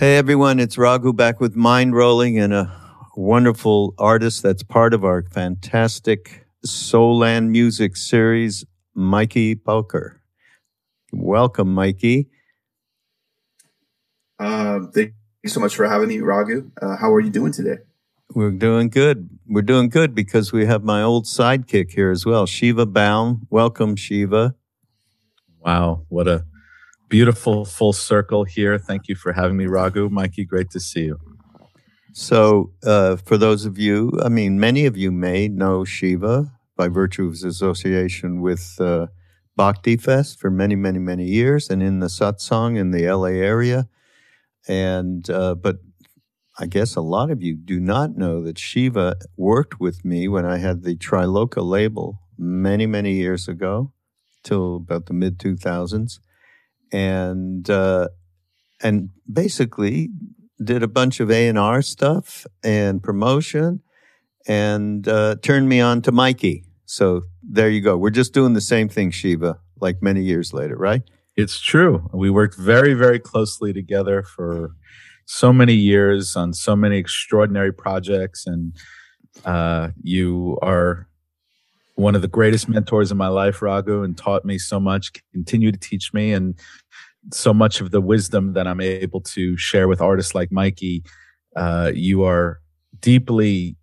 Hey everyone, it's Raghu back with Mind Rolling and a wonderful artist that's part of our fantastic Soulland music series, Mikey Pauker. Welcome, Mikey. Uh, thank you so much for having me, Raghu. Uh, how are you doing today? We're doing good. We're doing good because we have my old sidekick here as well, Shiva Baum. Welcome, Shiva. Wow, what a beautiful full circle here. Thank you for having me, Raghu. Mikey, great to see you. So, uh, for those of you, I mean, many of you may know Shiva by virtue of his association with uh, Bhakti Fest for many, many, many years and in the satsang in the LA area. And, uh, but I guess a lot of you do not know that Shiva worked with me when I had the Triloka label many, many years ago, till about the mid 2000s and uh, and basically did a bunch of A and R stuff and promotion, and uh, turned me on to Mikey. So there you go. We're just doing the same thing, Shiva, like many years later, right? It's true. We worked very, very closely together for so many years on so many extraordinary projects, and uh, you are one of the greatest mentors in my life, Raghu, and taught me so much, continue to teach me. And so much of the wisdom that I'm able to share with artists like Mikey, uh, you are deeply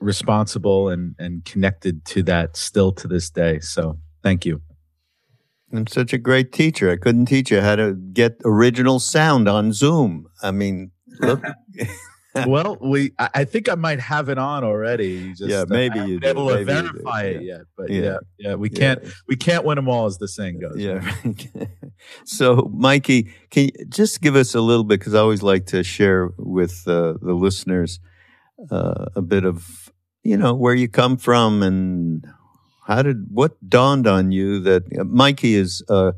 responsible and, and connected to that still to this day. So thank you. I'm such a great teacher. I couldn't teach you how to get original sound on Zoom. I mean, look. well, we I think I might have it on already. Just, yeah, maybe uh, you been able to verify it yet, but yeah, yeah, yeah we can't yeah. we can't win them all, as the saying goes. Yeah. so, Mikey, can you just give us a little bit because I always like to share with uh, the listeners uh, a bit of you know where you come from and how did what dawned on you that uh, Mikey is a,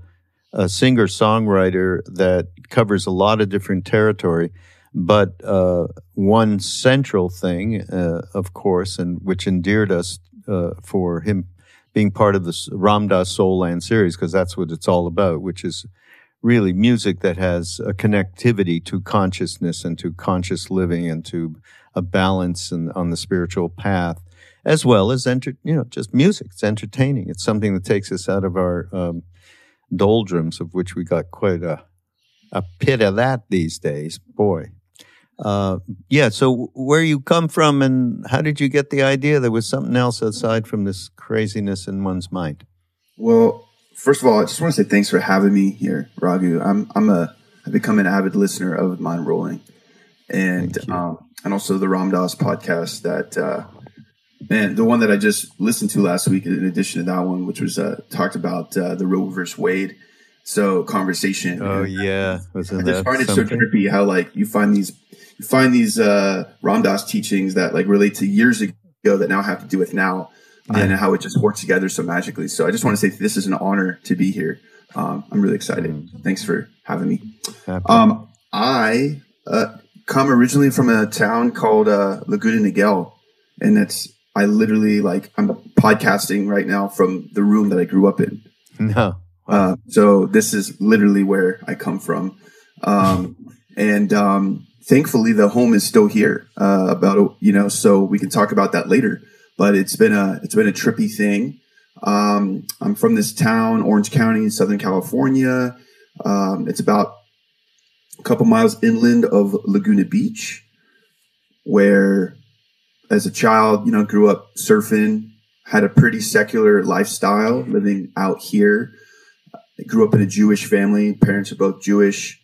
a singer songwriter that covers a lot of different territory but uh, one central thing, uh, of course, and which endeared us uh, for him being part of the Ram Soul Land series, because that's what it's all about, which is really music that has a connectivity to consciousness and to conscious living and to a balance and on the spiritual path, as well as enter, you know, just music. It's entertaining. It's something that takes us out of our um, doldrums, of which we got quite a a pit of that these days. Boy, uh, yeah. So where you come from and how did you get the idea there was something else aside from this craziness in one's mind? Well, first of all, I just want to say thanks for having me here, Raghu. I'm I'm a I've become an avid listener of Mind Rolling and um, and also the Ram Dass podcast. That uh, man, the one that I just listened to last week, in addition to that one, which was uh, talked about uh, the Roe versus Wade. So conversation. Oh yeah, I just find it so trippy how like you find these you find these uh, Ram Dass teachings that like relate to years ago that now have to do with now yeah. and how it just works together so magically. So I just want to say this is an honor to be here. Um, I'm really excited. Mm. Thanks for having me. Um, I uh, come originally from a town called uh, Laguna Niguel, and it's I literally like I'm podcasting right now from the room that I grew up in. No. Wow. Uh, so this is literally where I come from. Um, and um, thankfully the home is still here. Uh, about you know, so we can talk about that later. But it's been a it's been a trippy thing. Um, I'm from this town, Orange County, Southern California. Um, it's about a couple miles inland of Laguna Beach, where as a child, you know, grew up surfing, had a pretty secular lifestyle living out here. I grew up in a Jewish family. Parents are both Jewish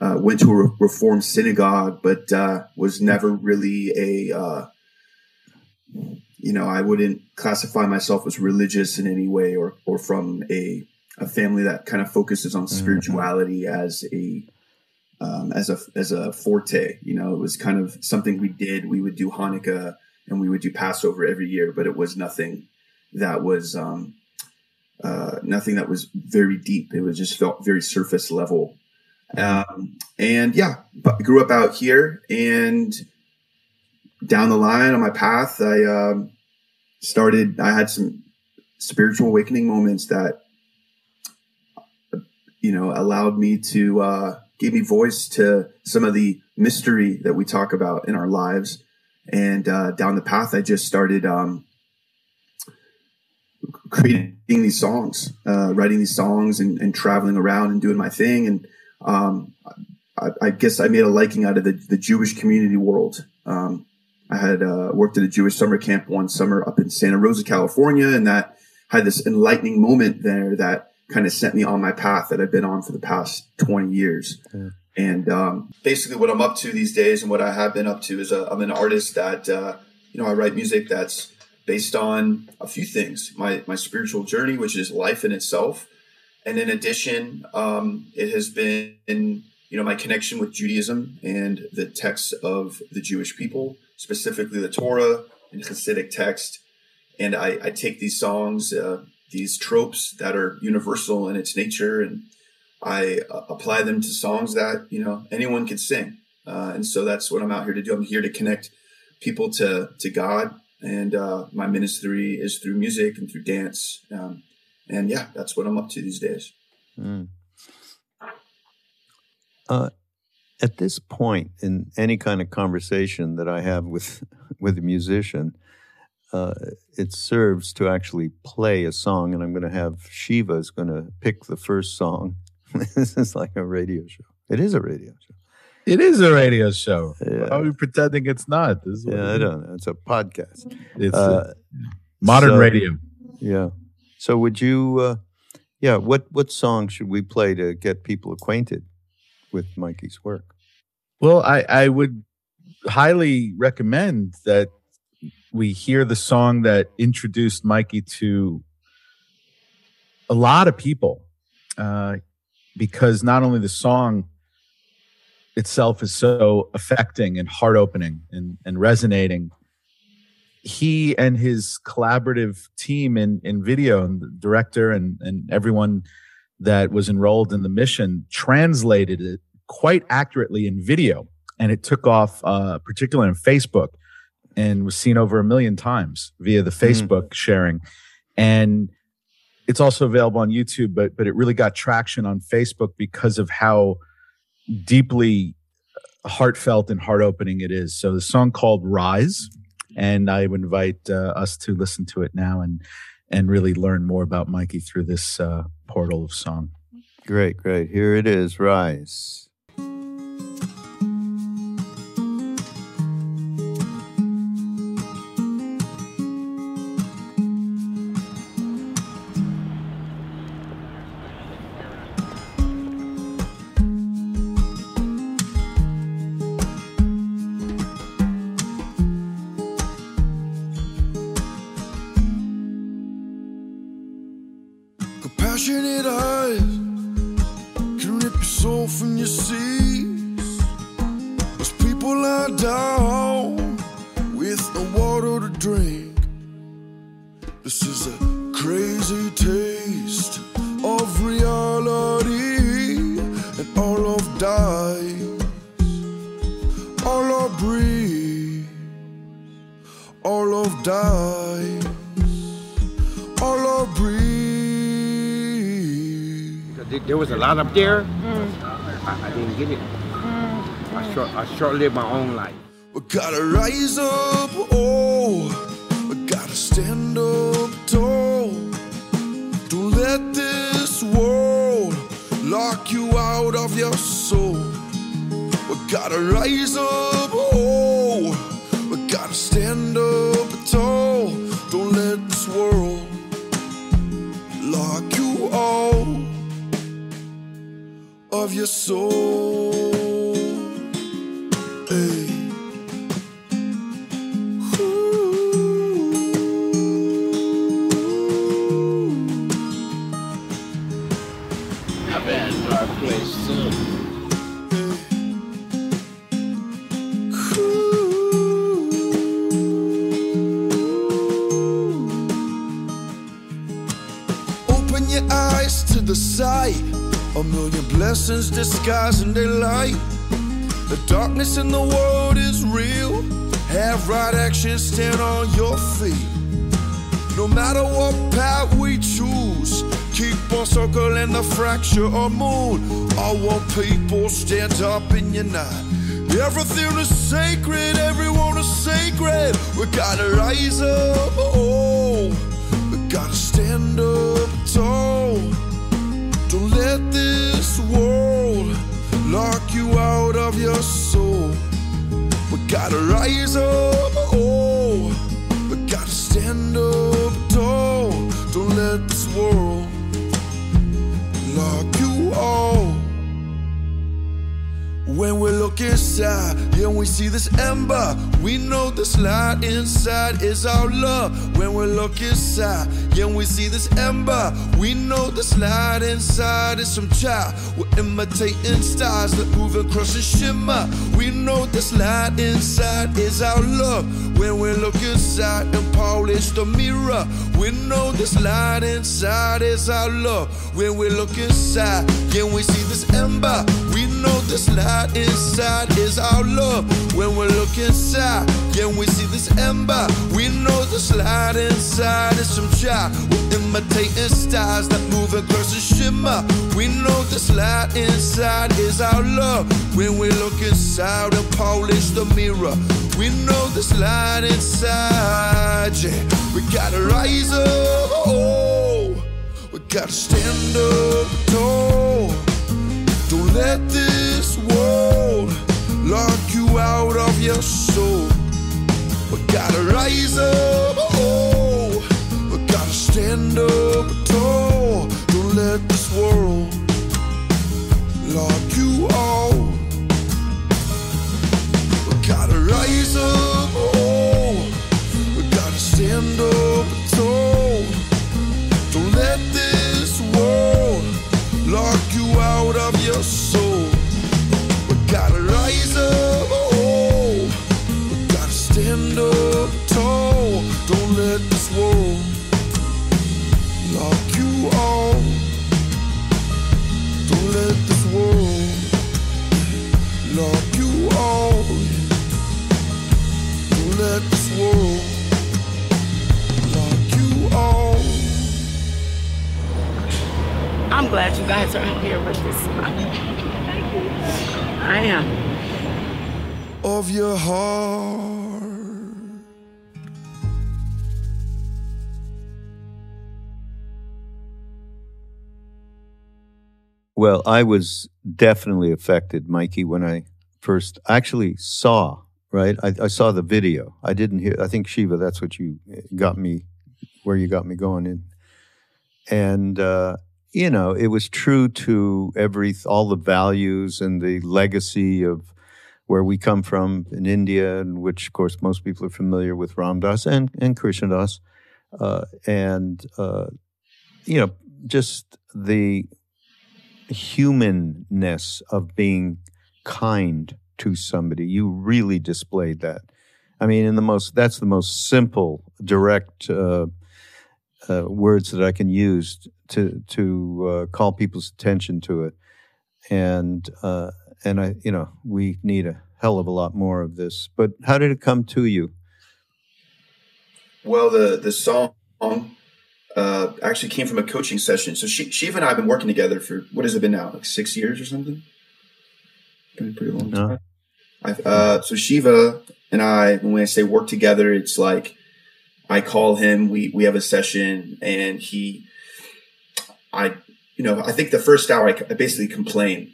uh, went to a Reformed synagogue, but uh, was never really a, uh, you know, I wouldn't classify myself as religious in any way or, or from a, a family that kind of focuses on mm-hmm. spirituality as a, um, as a, as a forte, you know, it was kind of something we did. We would do Hanukkah and we would do Passover every year, but it was nothing that was, um, uh, nothing that was very deep. It was just felt very surface level um, and yeah, grew up out here and down the line on my path, I um, started, I had some spiritual awakening moments that, you know, allowed me to uh, gave me voice to some of the mystery that we talk about in our lives. And uh, down the path, I just started um, creating these songs, uh, writing these songs, and, and, traveling around and doing my thing. And um, I, I, guess I made a liking out of the, the Jewish community world. Um, I had uh, worked at a Jewish summer camp one summer up in Santa Rosa, California, and that had this enlightening moment there that kind of sent me on my path that I've been on for the past 20 years. Yeah. And um, basically, what I'm up to these days and what I have been up to is uh, I'm an artist that, uh, you know, I write music that's based on a few things my, my spiritual journey, which is life in itself. And in addition, um, it has been, you know, my connection with Judaism and the texts of the Jewish people, specifically the Torah and Hasidic text. And I, I take these songs, uh, these tropes that are universal in its nature, and I uh, apply them to songs that you know anyone can sing. Uh, and so that's what I'm out here to do. I'm here to connect people to to God, and uh, my ministry is through music and through dance. Um, and yeah, that's what I'm up to these days. Mm. at this point in any kind of conversation that I have with with a musician, uh, it serves to actually play a song, and I'm going to have Shiva is going to pick the first song. this is like a radio show. It is a radio show. It is a radio show. Yeah. How are you pretending it's not? yeah, I don't know. It's a podcast. It's uh, modern so, radio. Yeah. So would you? Uh, yeah. What what song should we play to get people acquainted with Mikey's work? Well, I I would highly recommend that we hear the song that introduced Mikey to a lot of people uh, because not only the song itself is so affecting and heart opening and, and resonating he and his collaborative team in, in video and the director and, and everyone that was enrolled in the mission translated it quite accurately in video and it took off uh, particularly on facebook and was seen over a million times via the hmm. Facebook mm. sharing. And it's also available on YouTube, but but it really got traction on Facebook because of how deeply heartfelt and heart opening it is. So the song called Rise, and I would invite uh, us to listen to it now and and really learn more about Mikey through this uh, portal of song. Great, great. Here it is, Rise. Up there, mm. I, I, didn't get it. Mm. I short I short lived my own life. We gotta rise up, oh, we gotta stand up tall. Don't let this world lock you out of your soul. We gotta rise up, the sight a million blessings disguising their light. The darkness in the world is real. Have right action, stand on your feet. No matter what path we choose, keep on circling the fracture or moon. Want people stand up and unite. Everything is sacred, everyone is sacred. We gotta rise up, oh, we gotta stand up tall. Don't let this world lock you out of your soul. We gotta rise up, oh, we gotta stand up tall. Don't let this world lock you out. When we look inside, yeah, we see this ember. We know this light inside is our love. When we look inside, yeah, we see this ember. We know this light inside is some child. We're imitating stars that move across the shimmer. We know this light inside is our love. When we look inside and polish the mirror, we know this light inside is our love. When we look inside, yeah, we see this ember. We know this light inside is our love. When we look inside, yeah, we see this ember. We know this light inside is some child. We're imitating stars that move across the shimmer. We know this light inside is our love. When we look inside and polish the mirror, we know this light inside. Yeah, we gotta rise up. Oh, we gotta stand up tall. Don't let this world lock out of your soul. We gotta rise up, oh, oh, oh. we gotta stand up guys are here with this. I am. of your heart. Well, I was definitely affected, Mikey, when I first actually saw, right? I, I saw the video. I didn't hear, I think Shiva, that's what you uh, got me, where you got me going in. And, uh, you know, it was true to every, all the values and the legacy of where we come from in India, and which, of course, most people are familiar with Ram Dass and, and Krishna Das. Uh, and, uh, you know, just the humanness of being kind to somebody. You really displayed that. I mean, in the most, that's the most simple, direct uh, uh, words that I can use to to uh, call people's attention to it. And uh, and I, you know, we need a hell of a lot more of this. But how did it come to you? Well, the the song uh, actually came from a coaching session. So she, Shiva and I have been working together for what has it been now, like six years or something? Been pretty long No. time. Uh, so Shiva and I, when I say work together, it's like I call him. We we have a session, and he, I, you know, I think the first hour I, I basically complain.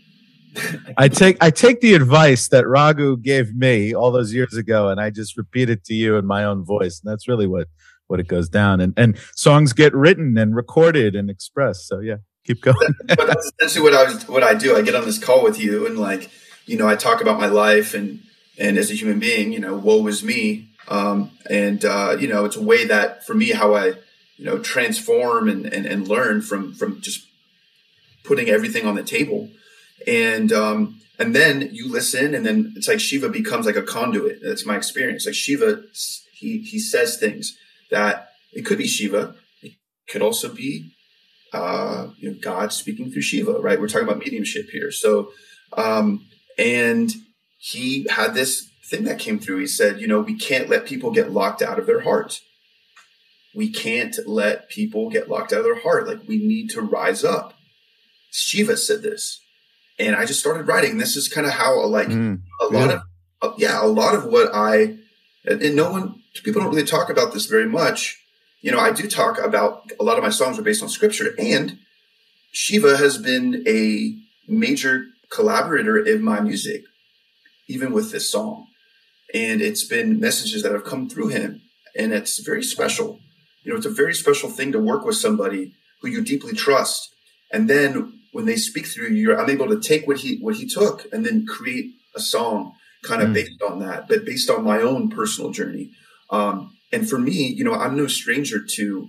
I take I take the advice that Raghu gave me all those years ago, and I just repeat it to you in my own voice, and that's really what what it goes down. And and songs get written and recorded and expressed. So yeah, keep going. but that's essentially what I was, what I do. I get on this call with you, and like, you know, I talk about my life and and as a human being, you know, woe is me. Um, and uh, you know, it's a way that for me, how I, you know, transform and and, and learn from from just putting everything on the table, and um, and then you listen, and then it's like Shiva becomes like a conduit. That's my experience. Like Shiva, he he says things that it could be Shiva, it could also be uh, you know, God speaking through Shiva, right? We're talking about mediumship here. So, um, and he had this thing that came through. He said, you know, we can't let people get locked out of their heart. We can't let people get locked out of their heart. Like we need to rise up. Shiva said this, and I just started writing. This is kind of how like mm, a lot yeah. of uh, yeah, a lot of what I and, and no one people don't really talk about this very much. You know, I do talk about a lot of my songs are based on scripture, and Shiva has been a major collaborator in my music, even with this song. And it's been messages that have come through him, and it's very special. You know, it's a very special thing to work with somebody who you deeply trust, and then when they speak through you, I'm able to take what he what he took and then create a song kind of mm. based on that, but based on my own personal journey. Um, and for me, you know, I'm no stranger to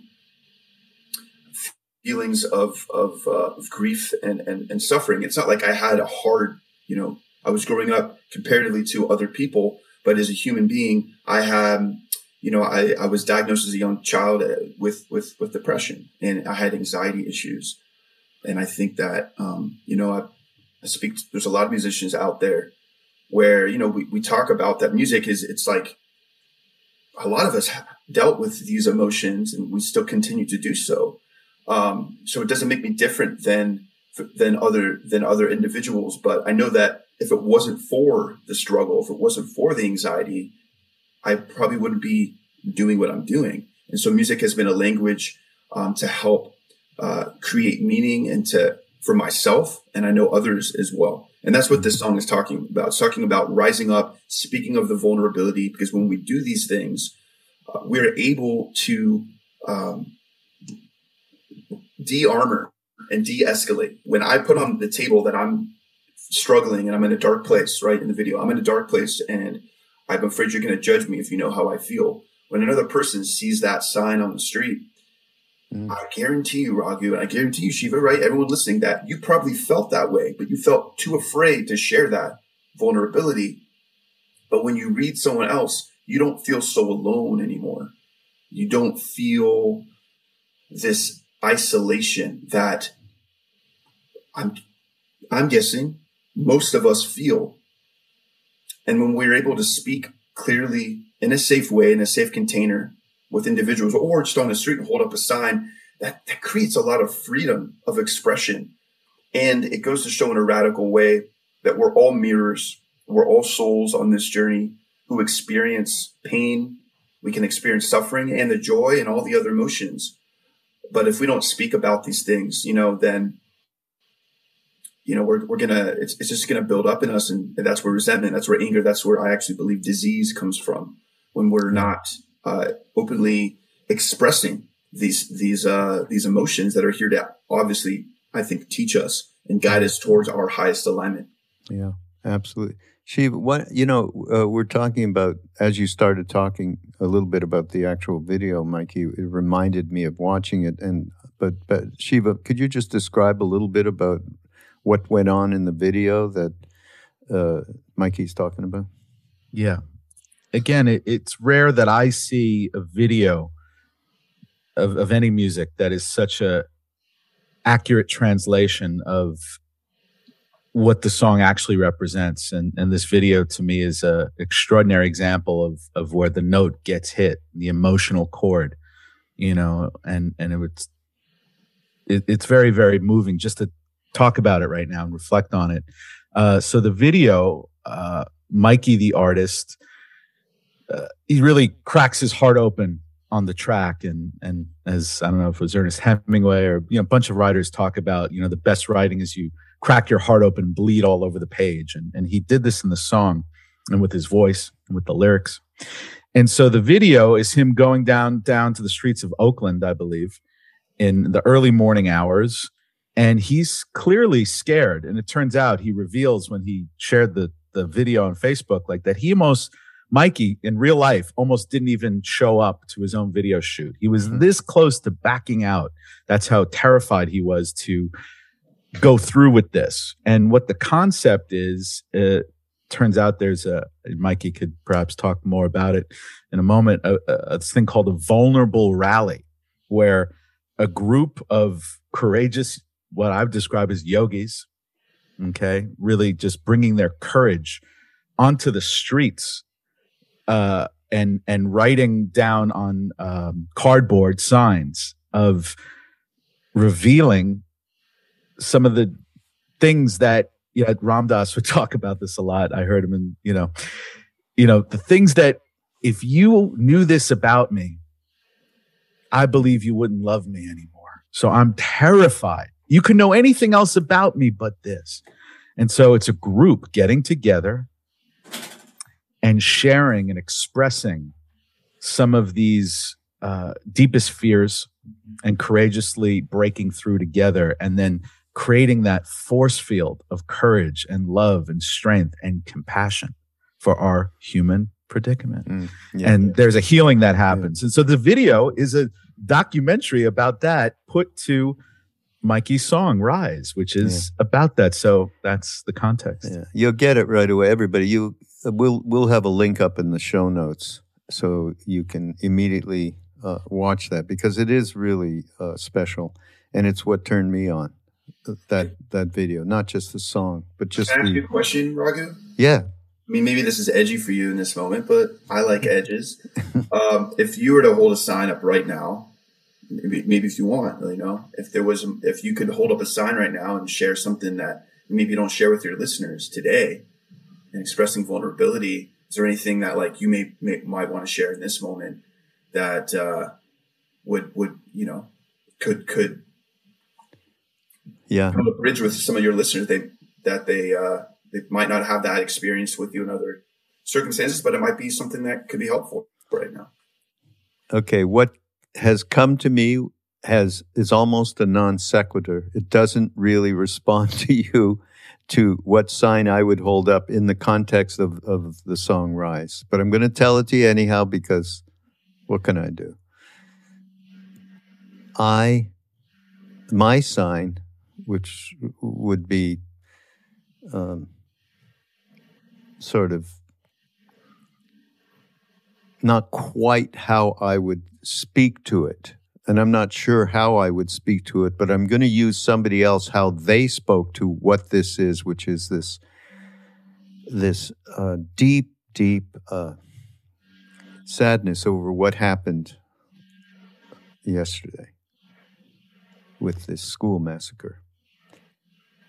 feelings of of, uh, of grief and, and and suffering. It's not like I had a hard, you know, I was growing up comparatively to other people, but as a human being, I had, you know, I, I was diagnosed as a young child uh, with with with depression, and I had anxiety issues, and I think that, um, you know, I, I speak. There's a lot of musicians out there where you know we, we talk about that music is it's like a lot of us dealt with these emotions and we still continue to do so um, so it doesn't make me different than than other than other individuals. But I know that if it wasn't for the struggle, if it wasn't for the anxiety, I probably wouldn't be doing what I'm doing. And so music has been a language um, to help uh, create meaning and to for myself, and I know others as well. And that's what this song is talking about. It's talking about rising up, speaking of the vulnerability, because when we do these things, uh, we're able to um, de-armor and de-escalate. When I put on the table that I'm struggling and I'm in a dark place, right? In the video, I'm in a dark place and I'm afraid you're going to judge me if you know how I feel. When another person sees that sign on the street, mm. I guarantee you, Raghu, and I guarantee you, Shiva, right? Everyone listening, that you probably felt that way, but you felt too afraid to share that vulnerability. But when you read someone else, you don't feel so alone anymore. You don't feel this isolation that I'm I'm guessing most of us feel. And when we're able to speak clearly in a safe way, in a safe container with individuals or just on the street and hold up a sign, that, that creates a lot of freedom of expression. And it goes to show in a radical way that we're all mirrors. We're all souls on this journey who experience pain. We can experience suffering and the joy and all the other emotions. But if we don't speak about these things, you know, then you know we're, we're gonna it's, it's just gonna build up in us and, and that's where resentment that's where anger that's where i actually believe disease comes from when we're not uh, openly expressing these these uh, these emotions that are here to obviously i think teach us and guide us towards our highest alignment yeah absolutely Shiva, what you know, uh, we're talking about as you started talking a little bit about the actual video, Mikey. It reminded me of watching it, and but but Shiva, could you just describe a little bit about what went on in the video that uh, Mikey's talking about? Yeah, again, it, it's rare that I see a video of, of any music that is such a accurate translation of what the song actually represents. And, and this video to me is a extraordinary example of, of where the note gets hit, the emotional chord, you know, and, and it was, it, it's very, very moving just to talk about it right now and reflect on it. Uh, so the video, uh, Mikey, the artist, uh, he really cracks his heart open on the track and and as I don't know if it was Ernest Hemingway or you know a bunch of writers talk about you know the best writing is you crack your heart open, bleed all over the page. And, and he did this in the song and with his voice and with the lyrics. And so the video is him going down down to the streets of Oakland, I believe, in the early morning hours. And he's clearly scared. And it turns out he reveals when he shared the, the video on Facebook, like that he almost Mikey in real life almost didn't even show up to his own video shoot. He was mm-hmm. this close to backing out. That's how terrified he was to go through with this. And what the concept is, it turns out there's a, Mikey could perhaps talk more about it in a moment, a, a thing called a vulnerable rally, where a group of courageous, what I've described as yogis, okay, really just bringing their courage onto the streets uh, and and writing down on um, cardboard signs of revealing some of the things that you know Ram Dass would talk about this a lot. I heard him and you know, you know the things that if you knew this about me, I believe you wouldn't love me anymore. So I'm terrified. You can know anything else about me but this. And so it's a group getting together and sharing and expressing some of these uh, deepest fears and courageously breaking through together and then creating that force field of courage and love and strength and compassion for our human predicament. Mm, yeah, and yeah. there's a healing that happens. Yeah. And so the video is a documentary about that put to Mikey's song Rise, which is about that. So that's the context. Yeah. You'll get it right away. Everybody, you we'll we'll have a link up in the show notes so you can immediately uh, watch that because it is really uh, special and it's what turned me on that that video, not just the song, but just. Can I ask you a question, Raghu? Yeah. I mean, maybe this is edgy for you in this moment, but I like edges. um, if you were to hold a sign up right now, maybe, maybe if you want, you know, if there was, if you could hold up a sign right now and share something that maybe you don't share with your listeners today, and expressing vulnerability, is there anything that like you may, may might want to share in this moment that uh, would would you know could could yeah build a bridge with some of your listeners they that they uh, they might not have that experience with you in other circumstances, but it might be something that could be helpful right now. Okay, what has come to me has is almost a non sequitur. It doesn't really respond to you to what sign I would hold up in the context of, of the song Rise. But I'm going to tell it to you anyhow because what can I do? I, my sign, which would be um, sort of not quite how I would speak to it. And I'm not sure how I would speak to it, but I'm going to use somebody else how they spoke to what this is, which is this this uh, deep, deep uh, sadness over what happened yesterday with this school massacre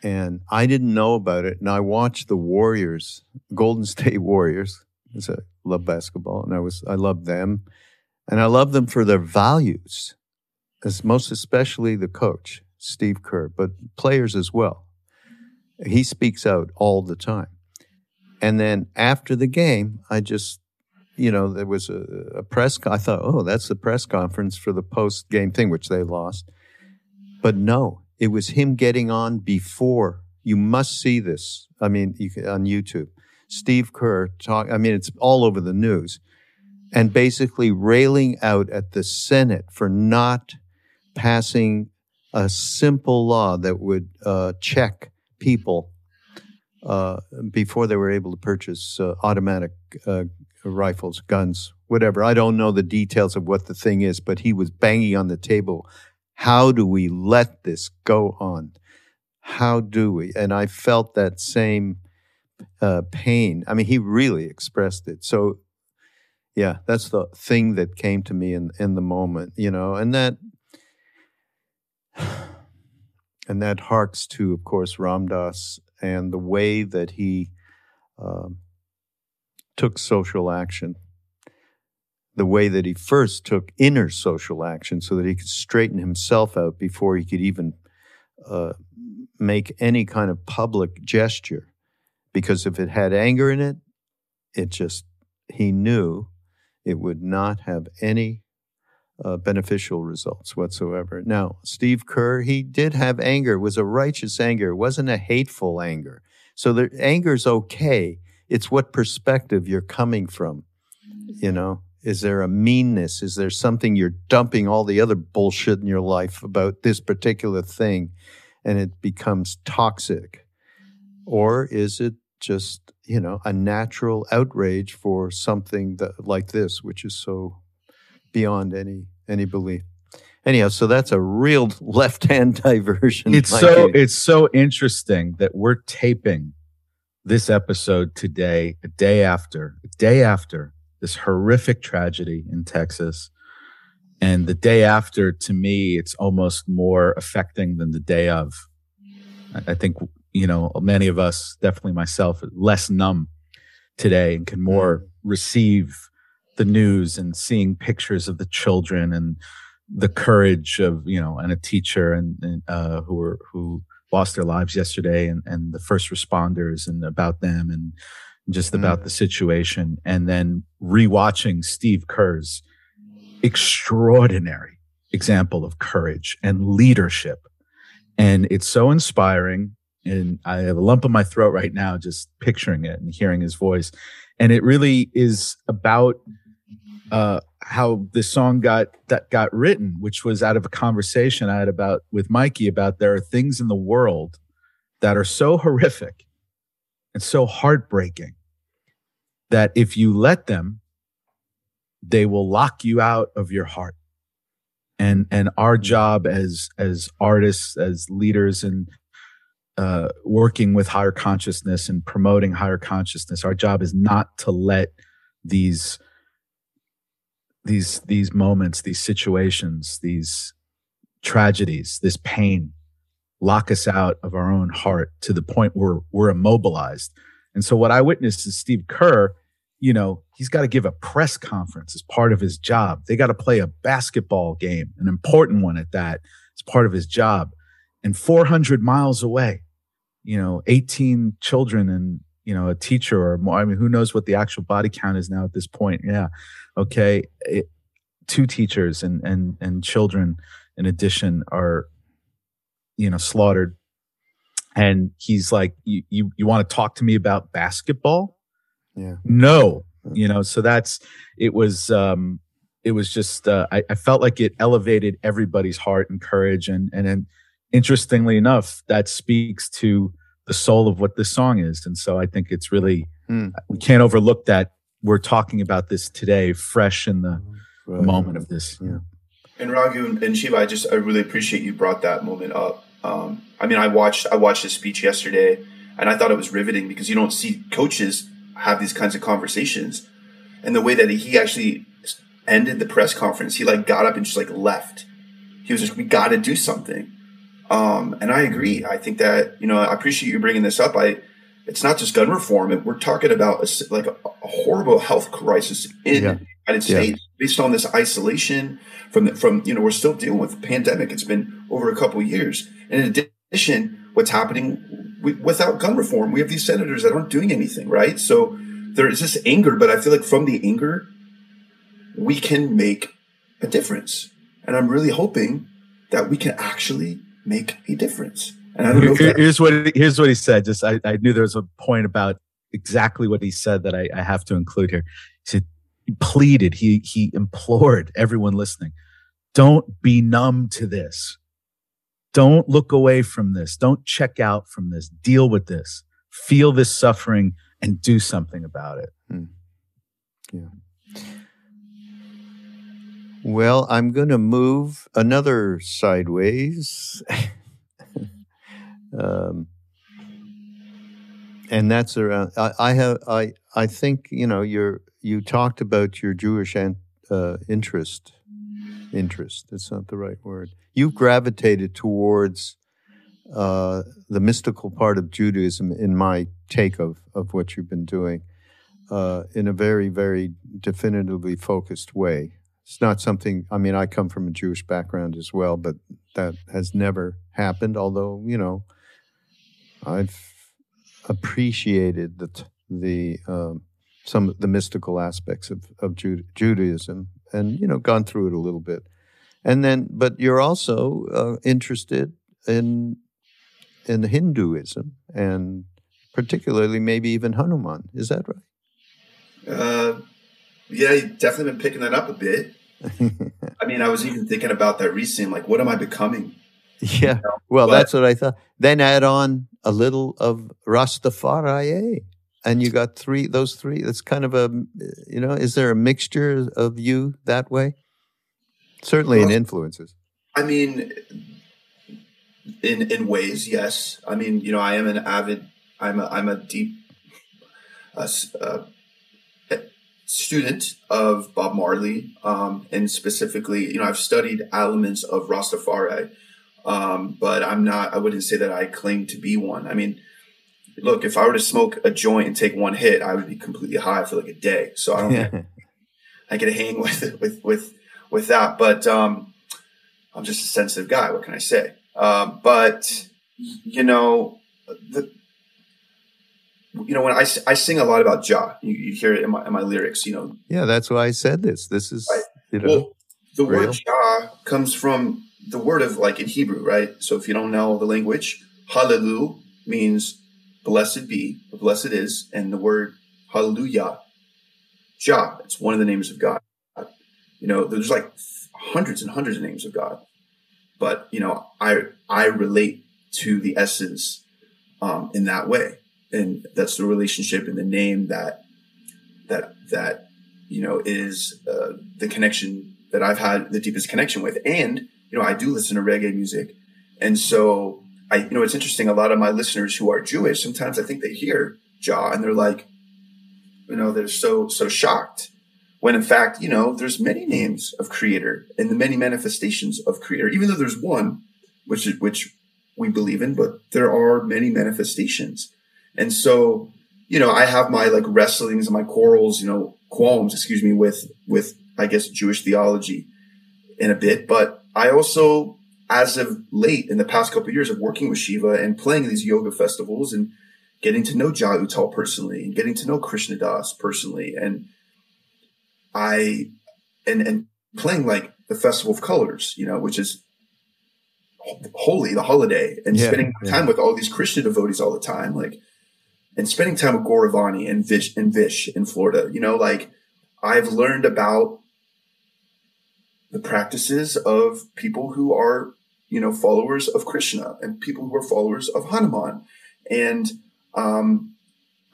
and I didn't know about it. And I watched the Warriors, Golden State Warriors. I love basketball, and I was I love them, and I love them for their values, as most especially the coach Steve Kerr, but players as well. He speaks out all the time. And then after the game, I just, you know, there was a, a press. I thought, oh, that's the press conference for the post game thing, which they lost. But no, it was him getting on before. You must see this. I mean, you can, on YouTube. Steve Kerr talk. I mean, it's all over the news, and basically railing out at the Senate for not passing a simple law that would uh, check people uh, before they were able to purchase uh, automatic uh, rifles, guns, whatever. I don't know the details of what the thing is, but he was banging on the table how do we let this go on? How do we? And I felt that same uh, pain. I mean, he really expressed it. So, yeah, that's the thing that came to me in in the moment, you know, and that and that harks to, of course, Ram Dass and the way that he um, took social action the way that he first took inner social action so that he could straighten himself out before he could even uh, make any kind of public gesture. Because if it had anger in it, it just, he knew it would not have any uh, beneficial results whatsoever. Now, Steve Kerr, he did have anger. It was a righteous anger. It wasn't a hateful anger. So the anger's okay. It's what perspective you're coming from, you know? Is there a meanness? Is there something you're dumping all the other bullshit in your life about this particular thing and it becomes toxic? Or is it just, you know, a natural outrage for something that like this, which is so beyond any any belief? Anyhow, so that's a real left-hand diversion. It's so it's so interesting that we're taping this episode today, a day after, a day after this horrific tragedy in Texas. And the day after, to me, it's almost more affecting than the day of. I think, you know, many of us, definitely myself, less numb today and can more mm. receive the news and seeing pictures of the children and the courage of, you know, and a teacher and, and uh, who were, who lost their lives yesterday and, and the first responders and about them and just about mm. the situation. And then rewatching Steve Kerr's extraordinary example of courage and leadership. And it's so inspiring. And I have a lump in my throat right now just picturing it and hearing his voice. And it really is about uh, how this song got that got written, which was out of a conversation I had about with Mikey about there are things in the world that are so horrific and so heartbreaking that if you let them, they will lock you out of your heart. And and our job as as artists, as leaders, and uh, working with higher consciousness and promoting higher consciousness, our job is not to let these these these moments, these situations, these tragedies, this pain lock us out of our own heart to the point where we're immobilized. And so what I witnessed is Steve Kerr, you know, he's got to give a press conference as part of his job. They got to play a basketball game, an important one at that, as part of his job. And 400 miles away, you know, 18 children and, you know, a teacher or more. I mean, who knows what the actual body count is now at this point? Yeah okay it, two teachers and and and children in addition are you know slaughtered and he's like you you, you want to talk to me about basketball yeah no you know so that's it was um it was just uh, I, I felt like it elevated everybody's heart and courage and and then interestingly enough that speaks to the soul of what this song is and so i think it's really hmm. we can't overlook that we're talking about this today, fresh in the right. moment of this. Yeah. And Raghu and Shiva, I just I really appreciate you brought that moment up. Um, I mean, I watched I watched his speech yesterday, and I thought it was riveting because you don't see coaches have these kinds of conversations, and the way that he actually ended the press conference, he like got up and just like left. He was just, we got to do something. Um, and I agree. I think that you know I appreciate you bringing this up. I it's not just gun reform. We're talking about a, like a, a, horrible health crisis in yeah. the United States yeah. based on this isolation from the, from you know we're still dealing with the pandemic. It's been over a couple years. And in addition, what's happening without gun reform? We have these senators that aren't doing anything, right? So there is this anger, but I feel like from the anger, we can make a difference. And I'm really hoping that we can actually make a difference. And I don't know. Here, here's what here's what he said. Just I, I knew there was a point about exactly what he said that I, I have to include here. He said he pleaded, he he implored everyone listening, don't be numb to this. Don't look away from this. Don't check out from this. Deal with this. Feel this suffering and do something about it. Hmm. Yeah. Well, I'm going to move another sideways. Um, and that's around. I, I, have. I. I think you know. You're. You talked about your Jewish uh, interest. Interest. That's not the right word. You've gravitated towards uh, the mystical part of Judaism, in my take of of what you've been doing, uh, in a very, very definitively focused way. It's not something. I mean, I come from a Jewish background as well, but that has never happened. Although you know I've appreciated the the um, some of the mystical aspects of of Judaism, and you know, gone through it a little bit, and then, but you're also uh, interested in in Hinduism, and particularly maybe even Hanuman. Is that right? Uh, yeah, definitely been picking that up a bit. I mean, I was even thinking about that recently. Like, what am I becoming? Yeah. Well, but, that's what I thought. Then add on a little of Rastafari, and you got three. Those three. That's kind of a, you know, is there a mixture of you that way? Certainly well, in influences. I mean, in in ways, yes. I mean, you know, I am an avid. I'm a I'm a deep, uh, uh, student of Bob Marley, um, and specifically, you know, I've studied elements of Rastafari, um, but I'm not. I wouldn't say that I claim to be one. I mean, look, if I were to smoke a joint and take one hit, I would be completely high for like a day. So I don't. think I can hang with with with with that, but um, I'm just a sensitive guy. What can I say? Um, but you know, the you know when I, I sing a lot about Jah, you, you hear it in my, in my lyrics. You know, yeah, that's why I said this. This is Right. you know well, the real. word Jah comes from the word of like in Hebrew, right? So if you don't know the language, hallelujah means blessed be, or blessed is, and the word Hallelujah, Jah. It's one of the names of God. You know, there's like hundreds and hundreds of names of God, but you know, I I relate to the essence um, in that way, and that's the relationship and the name that that that you know is uh, the connection that I've had the deepest connection with, and you know, I do listen to reggae music, and so I you know, it's interesting. A lot of my listeners who are Jewish, sometimes I think they hear Jah and they're like, you know, they're so so shocked when in fact, you know, there's many names of creator and the many manifestations of creator, even though there's one, which is, which we believe in, but there are many manifestations. And so, you know, I have my like wrestlings and my quarrels, you know, qualms, excuse me, with, with, I guess, Jewish theology in a bit, but I also, as of late in the past couple of years of working with Shiva and playing these yoga festivals and getting to know Jai Uttal personally and getting to know Krishna Das personally and, I and and playing like the Festival of Colors, you know, which is holy, the holiday, and Yeah, spending yeah. time with all these Krishna devotees all the time, like, and spending time with Gauravani and Vish and Vish in Florida, you know, like I've learned about the practices of people who are, you know, followers of Krishna and people who are followers of Hanuman, and um,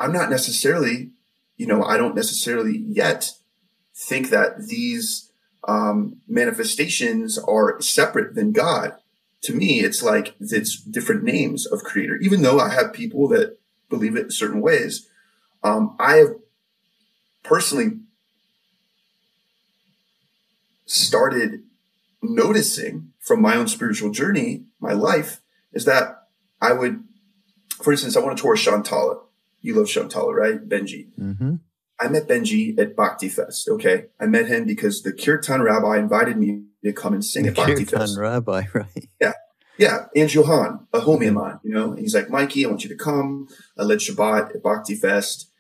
I'm not necessarily, you know, I don't necessarily yet think that these um, manifestations are separate than God. To me, it's like it's different names of creator. Even though I have people that believe it in certain ways, um, I have personally started noticing from my own spiritual journey, my life, is that I would, for instance, I want to tour Shantala. You love Shantala, right? Benji. hmm I met Benji at Bhakti Fest. Okay. I met him because the Kirtan rabbi invited me to come and sing the at Bhakti Kirtan Fest. rabbi, right? Yeah. Yeah, and Johan, a homie of mine, you know, and he's like, Mikey, I want you to come. I led Shabbat at Bhakti Fest.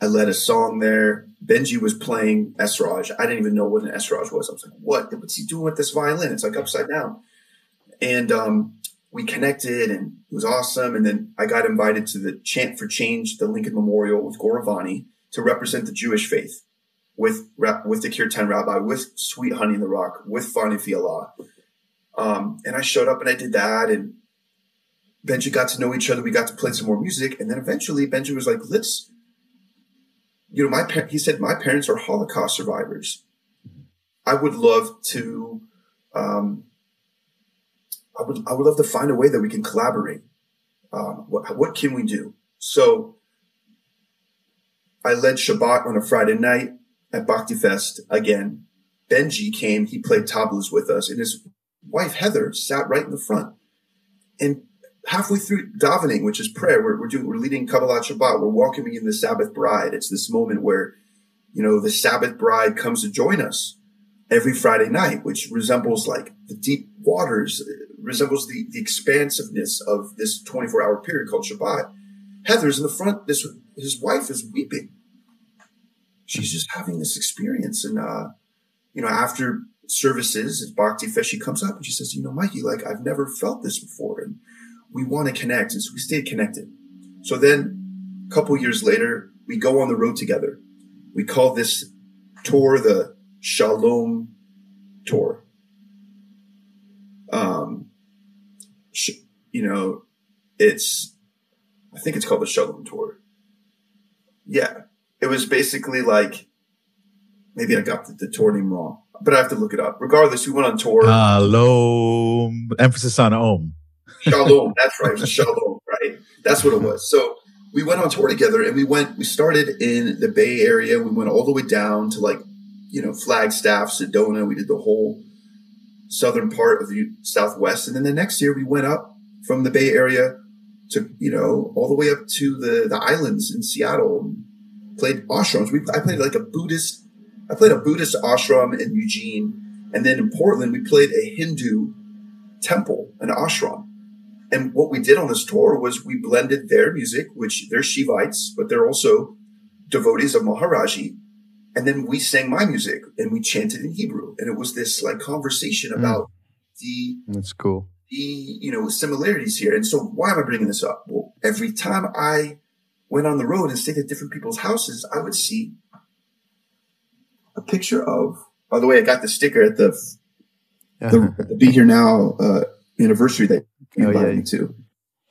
I led a song there. Benji was playing Esraj. I didn't even know what an Esraj was. I was like, what? What's he doing with this violin? It's like upside down. And um, we connected and it was awesome. And then I got invited to the Chant for Change, the Lincoln Memorial with Gauravani to represent the Jewish faith with with the Kirtan Rabbi, with Sweet Honey in the Rock, with Fani Fiala. Um, and I showed up and I did that. And Benji got to know each other. We got to play some more music. And then eventually Benji was like, let's, you know, my he said, my parents are Holocaust survivors. I would love to, um, I would, I would love to find a way that we can collaborate. Um, what, what can we do? So I led Shabbat on a Friday night at Bhakti Fest again. Benji came, he played tablas with us, and his wife Heather sat right in the front. And halfway through davening, which is prayer, we're, we're doing, we're leading Kabbalat Shabbat. We're welcoming in the Sabbath bride. It's this moment where, you know, the Sabbath bride comes to join us every Friday night, which resembles like the deep waters, resembles the, the expansiveness of this 24 hour period called Shabbat. Heather's in the front. This, his wife is weeping. She's just having this experience. And, uh, you know, after services at Bhakti Fest, she comes up and she says, you know, Mikey, like I've never felt this before. And we want to connect. And so we stayed connected. So then a couple years later, we go on the road together. We call this tour the Shalom Tour. Um, sh- you know, it's, I think it's called the Shalom Tour. Yeah. It was basically like, maybe I got the, the tour name wrong, but I have to look it up. Regardless, we went on tour. Hello. Emphasis on Om. Shalom. That's right. Shalom, right? That's what it was. So we went on tour together and we went, we started in the Bay Area. We went all the way down to like, you know, Flagstaff, Sedona. We did the whole southern part of the Southwest. And then the next year we went up from the Bay Area to, you know, all the way up to the, the islands in Seattle played ashrams. We, I played like a Buddhist, I played a Buddhist ashram in Eugene. And then in Portland, we played a Hindu temple, an ashram. And what we did on this tour was we blended their music, which they're Shivites, but they're also devotees of Maharaji. And then we sang my music and we chanted in Hebrew. And it was this like conversation hmm. about mm. the That's cool. The, you know, similarities here. And so why am I bringing this up? Well, every time I went on the road and stayed at different people's houses, I would see a picture of, by the way, I got the sticker at the, the, the Be Here Now, uh, anniversary that you oh, invited yeah. me to.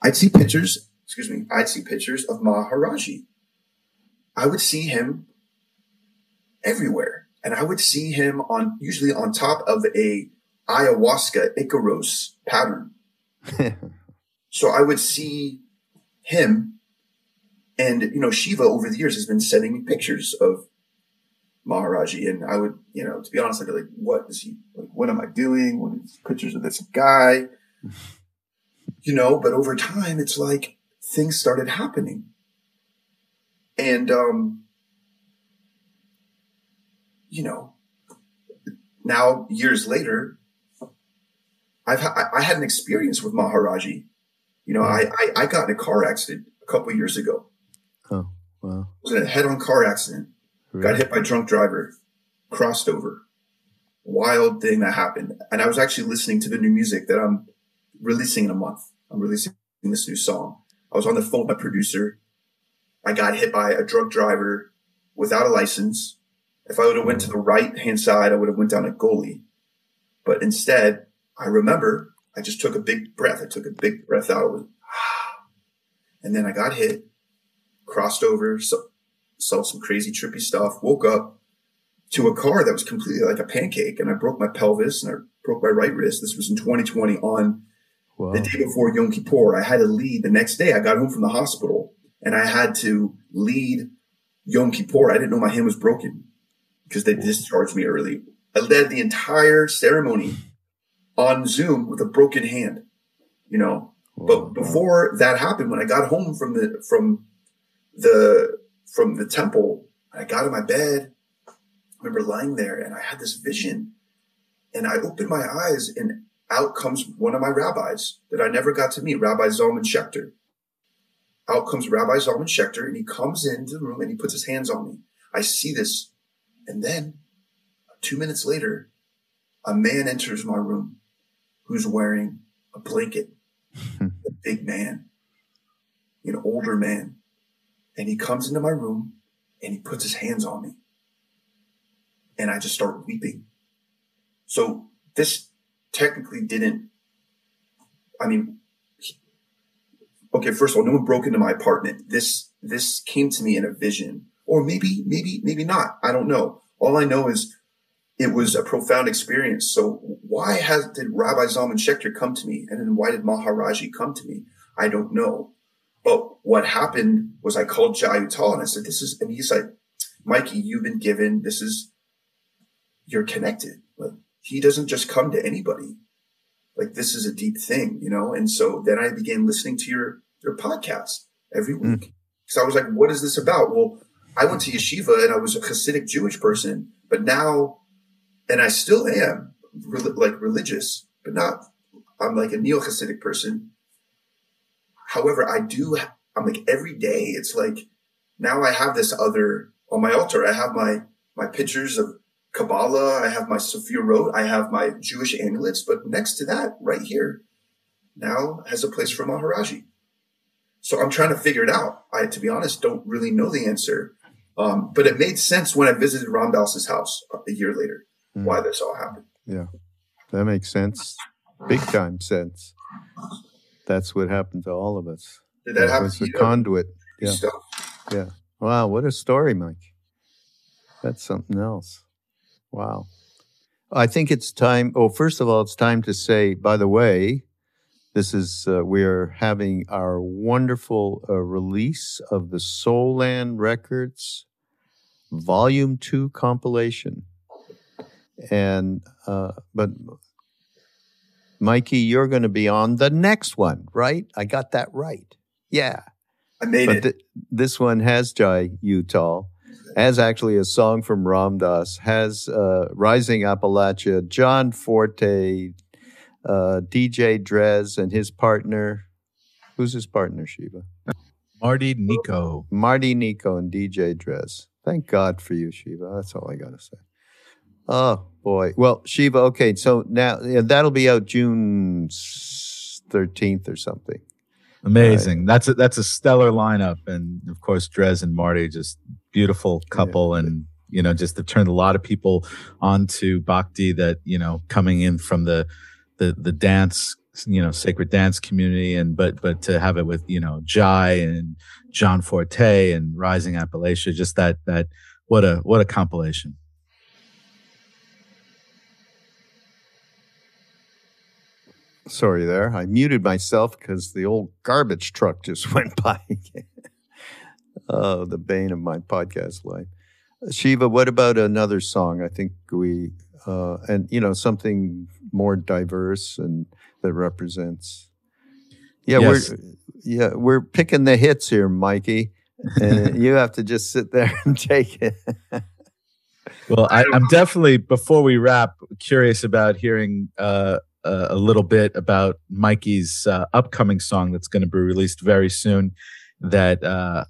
I'd see pictures, excuse me, I'd see pictures of Maharaji. I would see him everywhere. And I would see him on, usually on top of a ayahuasca Icaros pattern. so I would see him and, you know, Shiva over the years has been sending me pictures of Maharaji. And I would, you know, to be honest, I'd be like, what is he, like, what am I doing? What is pictures of this guy? you know, but over time, it's like things started happening. And, um, you know, now years later, I've ha- I had an experience with Maharaji. You know, I, I, I got in a car accident a couple years ago. Oh, wow. was in a head-on car accident. Got hit by drunk driver, crossed over. Wild thing that happened. And I was actually listening to the new music that I'm releasing in a month. I'm releasing this new song. I was on the phone with my producer. I got hit by a drunk driver without a license. If I would have went to the right hand side, I would have went down a goalie. But instead, I remember I just took a big breath. I took a big breath out. and then I got hit, crossed over, so, saw some crazy trippy stuff, woke up to a car that was completely like a pancake. And I broke my pelvis and I broke my right wrist. This was in 2020 on Wow. The day before Yom Kippur, I had to lead. The next day, I got home from the hospital and I had to lead Yom Kippur. I didn't know my hand was broken because they discharged me early. I led the entire ceremony on Zoom with a broken hand, you know. Wow. But before that happened, when I got home from the from the from the temple, I got in my bed. I remember lying there and I had this vision. And I opened my eyes and out comes one of my rabbis that I never got to meet, Rabbi Zalman Schachter. Out comes Rabbi Zalman Schachter, and he comes into the room and he puts his hands on me. I see this. And then two minutes later, a man enters my room who's wearing a blanket, a big man, an older man. And he comes into my room and he puts his hands on me. And I just start weeping. So this technically didn't. I mean, okay. First of all, no one broke into my apartment. This this came to me in a vision, or maybe maybe maybe not. I don't know. All I know is it was a profound experience. So why has did Rabbi Zalman Schachter come to me, and then why did Maharaji come to me? I don't know. But what happened was I called Jai Uttal and I said, "This is," and he's like, "Mikey, you've been given. This is you're connected. Like he doesn't just come to anybody. Like this is a deep thing, you know? And so then I began listening to your, your podcast every hmm. week. Mm. So I was like, what is this about? Well, I went to yeshiva and I was a Hasidic Jewish person, but now, and I still am re- like religious, but not, I'm like a neo Hasidic person. However, I do, I'm like every day, it's like now I have this other on my altar. I have my, my pictures of Kabbalah, I have my Sefirot, I have my Jewish amulets, but next to that, right here, now has a place for Maharaji. So I'm trying to figure it out. I, to be honest, don't really know the answer. Um, but it made sense when I visited Ram Dass's house a year later, mm. why this all happened. Yeah, that makes sense. Big time sense. That's what happened to all of us. Did that, happen was to you? conduit. Yeah. Yeah. Wow, what a story, Mike. That's something else. Wow. I think it's time. Oh, first of all, it's time to say, by the way, This is uh, we are having our wonderful uh, release of the Soul Land Records Volume Two compilation, and uh, but Mikey, you're going to be on the next one, right? I got that right. Yeah. I made but it. th- this one has Jai Uttal, has actually a song from Ram Dass, has uh, Rising Appalachia, John Forte, uh, DJ Drez, and his partner. Who's his partner, Shiva? Marti Nikko. Marti Nikko and DJ Drez. Thank God for you, Shiva. That's all I got to say. Oh, boy. Well, Shiva, okay. So now yeah, that'll be out June 13th or something. Amazing. That's a that's a stellar lineup, and of course, Drez and Marti, just beautiful couple, and you know, just to turn a lot of people onto Bhakti that you know coming in from the the the dance, you know, sacred dance community, and but but to have it with you know Jai and John Forte and Rising Appalachia, just that that what a what a compilation. Sorry there. I muted myself because the old garbage truck just went by. Again. Oh, the bane of my podcast life. Shiva, what about another song? I think we, uh, and you know, something more diverse and that represents. Yeah, Yes. we're yeah we're picking the hits here, Mikey, and you have to just sit there and take it. Well, I, I'm definitely before we wrap curious about hearing uh, a a little bit about Mikey's uh, upcoming song that's going to be released very soon. That uh,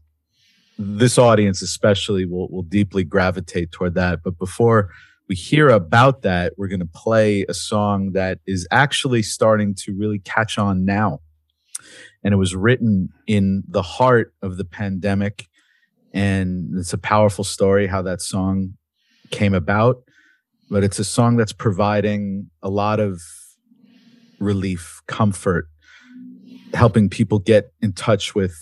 this audience especially will will deeply gravitate toward that. But before we hear about that, we're going to play a song that is actually starting to really catch on now, and it was written in the heart of the pandemic. And it's a powerful story how that song came about, but it's a song that's providing a lot of relief, comfort, helping people get in touch with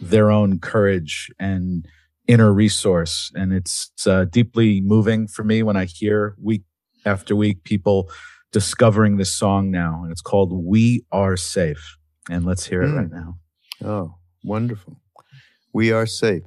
their own courage and inner resource. And it's uh, deeply moving for me when I hear week after week people discovering this song now. And it's called We Are Safe. And let's hear it Mm. right now. Oh, wonderful. We are safe.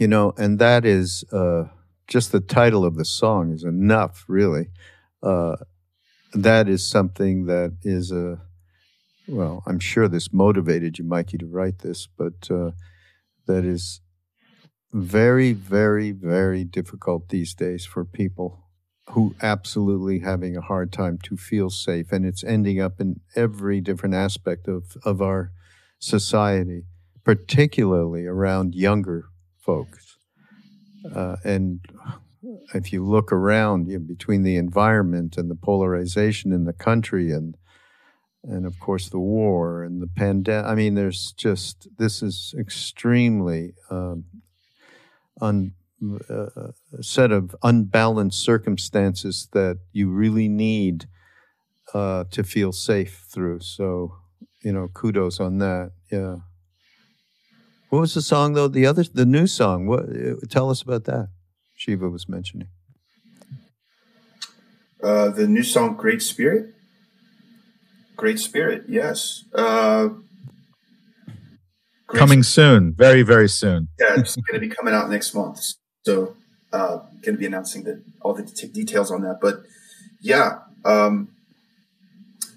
You know, and that is uh, just the title of the song is enough, really. Uh, that is something that is a well, I'm sure this motivated you, Mikey, to write this, but uh, that is very, very, very difficult these days for people who absolutely having a hard time to feel safe, and it's ending up in every different aspect of of our society particularly around younger folks. Uh, and if you look around you know, between the environment and the polarization in the country and and of course the war and the pandemic, I mean, there's just this is extremely um, un, uh, a set of unbalanced circumstances that you really need uh, to feel safe through. So, you know, kudos on that. Yeah. What was the song though? The other, the new song. What? uh, Tell us about that. Shiva was mentioning. Uh, the new song "Great Spirit." Great Spirit, yes. Uh, Great Coming soon, very, very soon. Yeah, it's going to be coming out next month. So, uh, going to be announcing the, all the t- details on that. But yeah, um,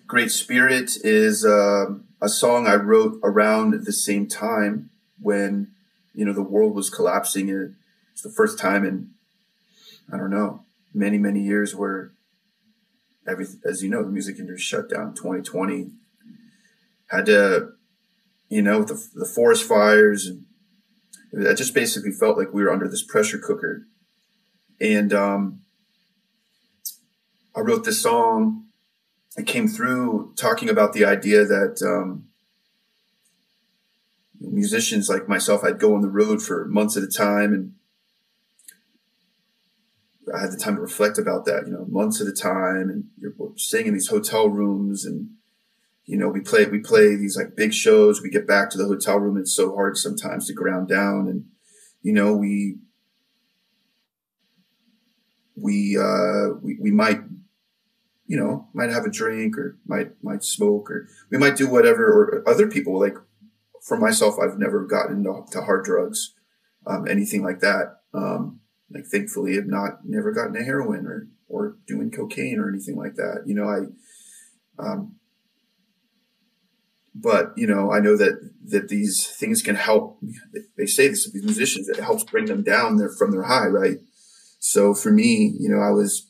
Great Spirit is um a song I wrote around the same time when, you know, the world was collapsing. And It's the first time in, I don't know, many, many years where every, as you know, the music industry shut down 2020. Had to, you know, the, the forest fires and I just basically felt like we were under this pressure cooker. And um, I wrote this song. It came through talking about the idea that um, musicians like myself, I'd go on the road for months at a time, and I had the time to reflect about that. You know, months at a time, and you're staying in these hotel rooms, and you know, we play we play these like big shows. We get back to the hotel room. It's so hard sometimes to ground down, and you know, we we uh, we we might you know might have a drink or might might smoke or we might do whatever. Or other people like for myself, I've never gotten into to hard drugs, um, anything like that. Um, like thankfully, I've not never gotten to heroin or or doing cocaine or anything like that. You know, I. Um, but you know, I know that that these things can help. They say this to these musicians that it helps bring them down there from their high, right? So for me, you know, I was,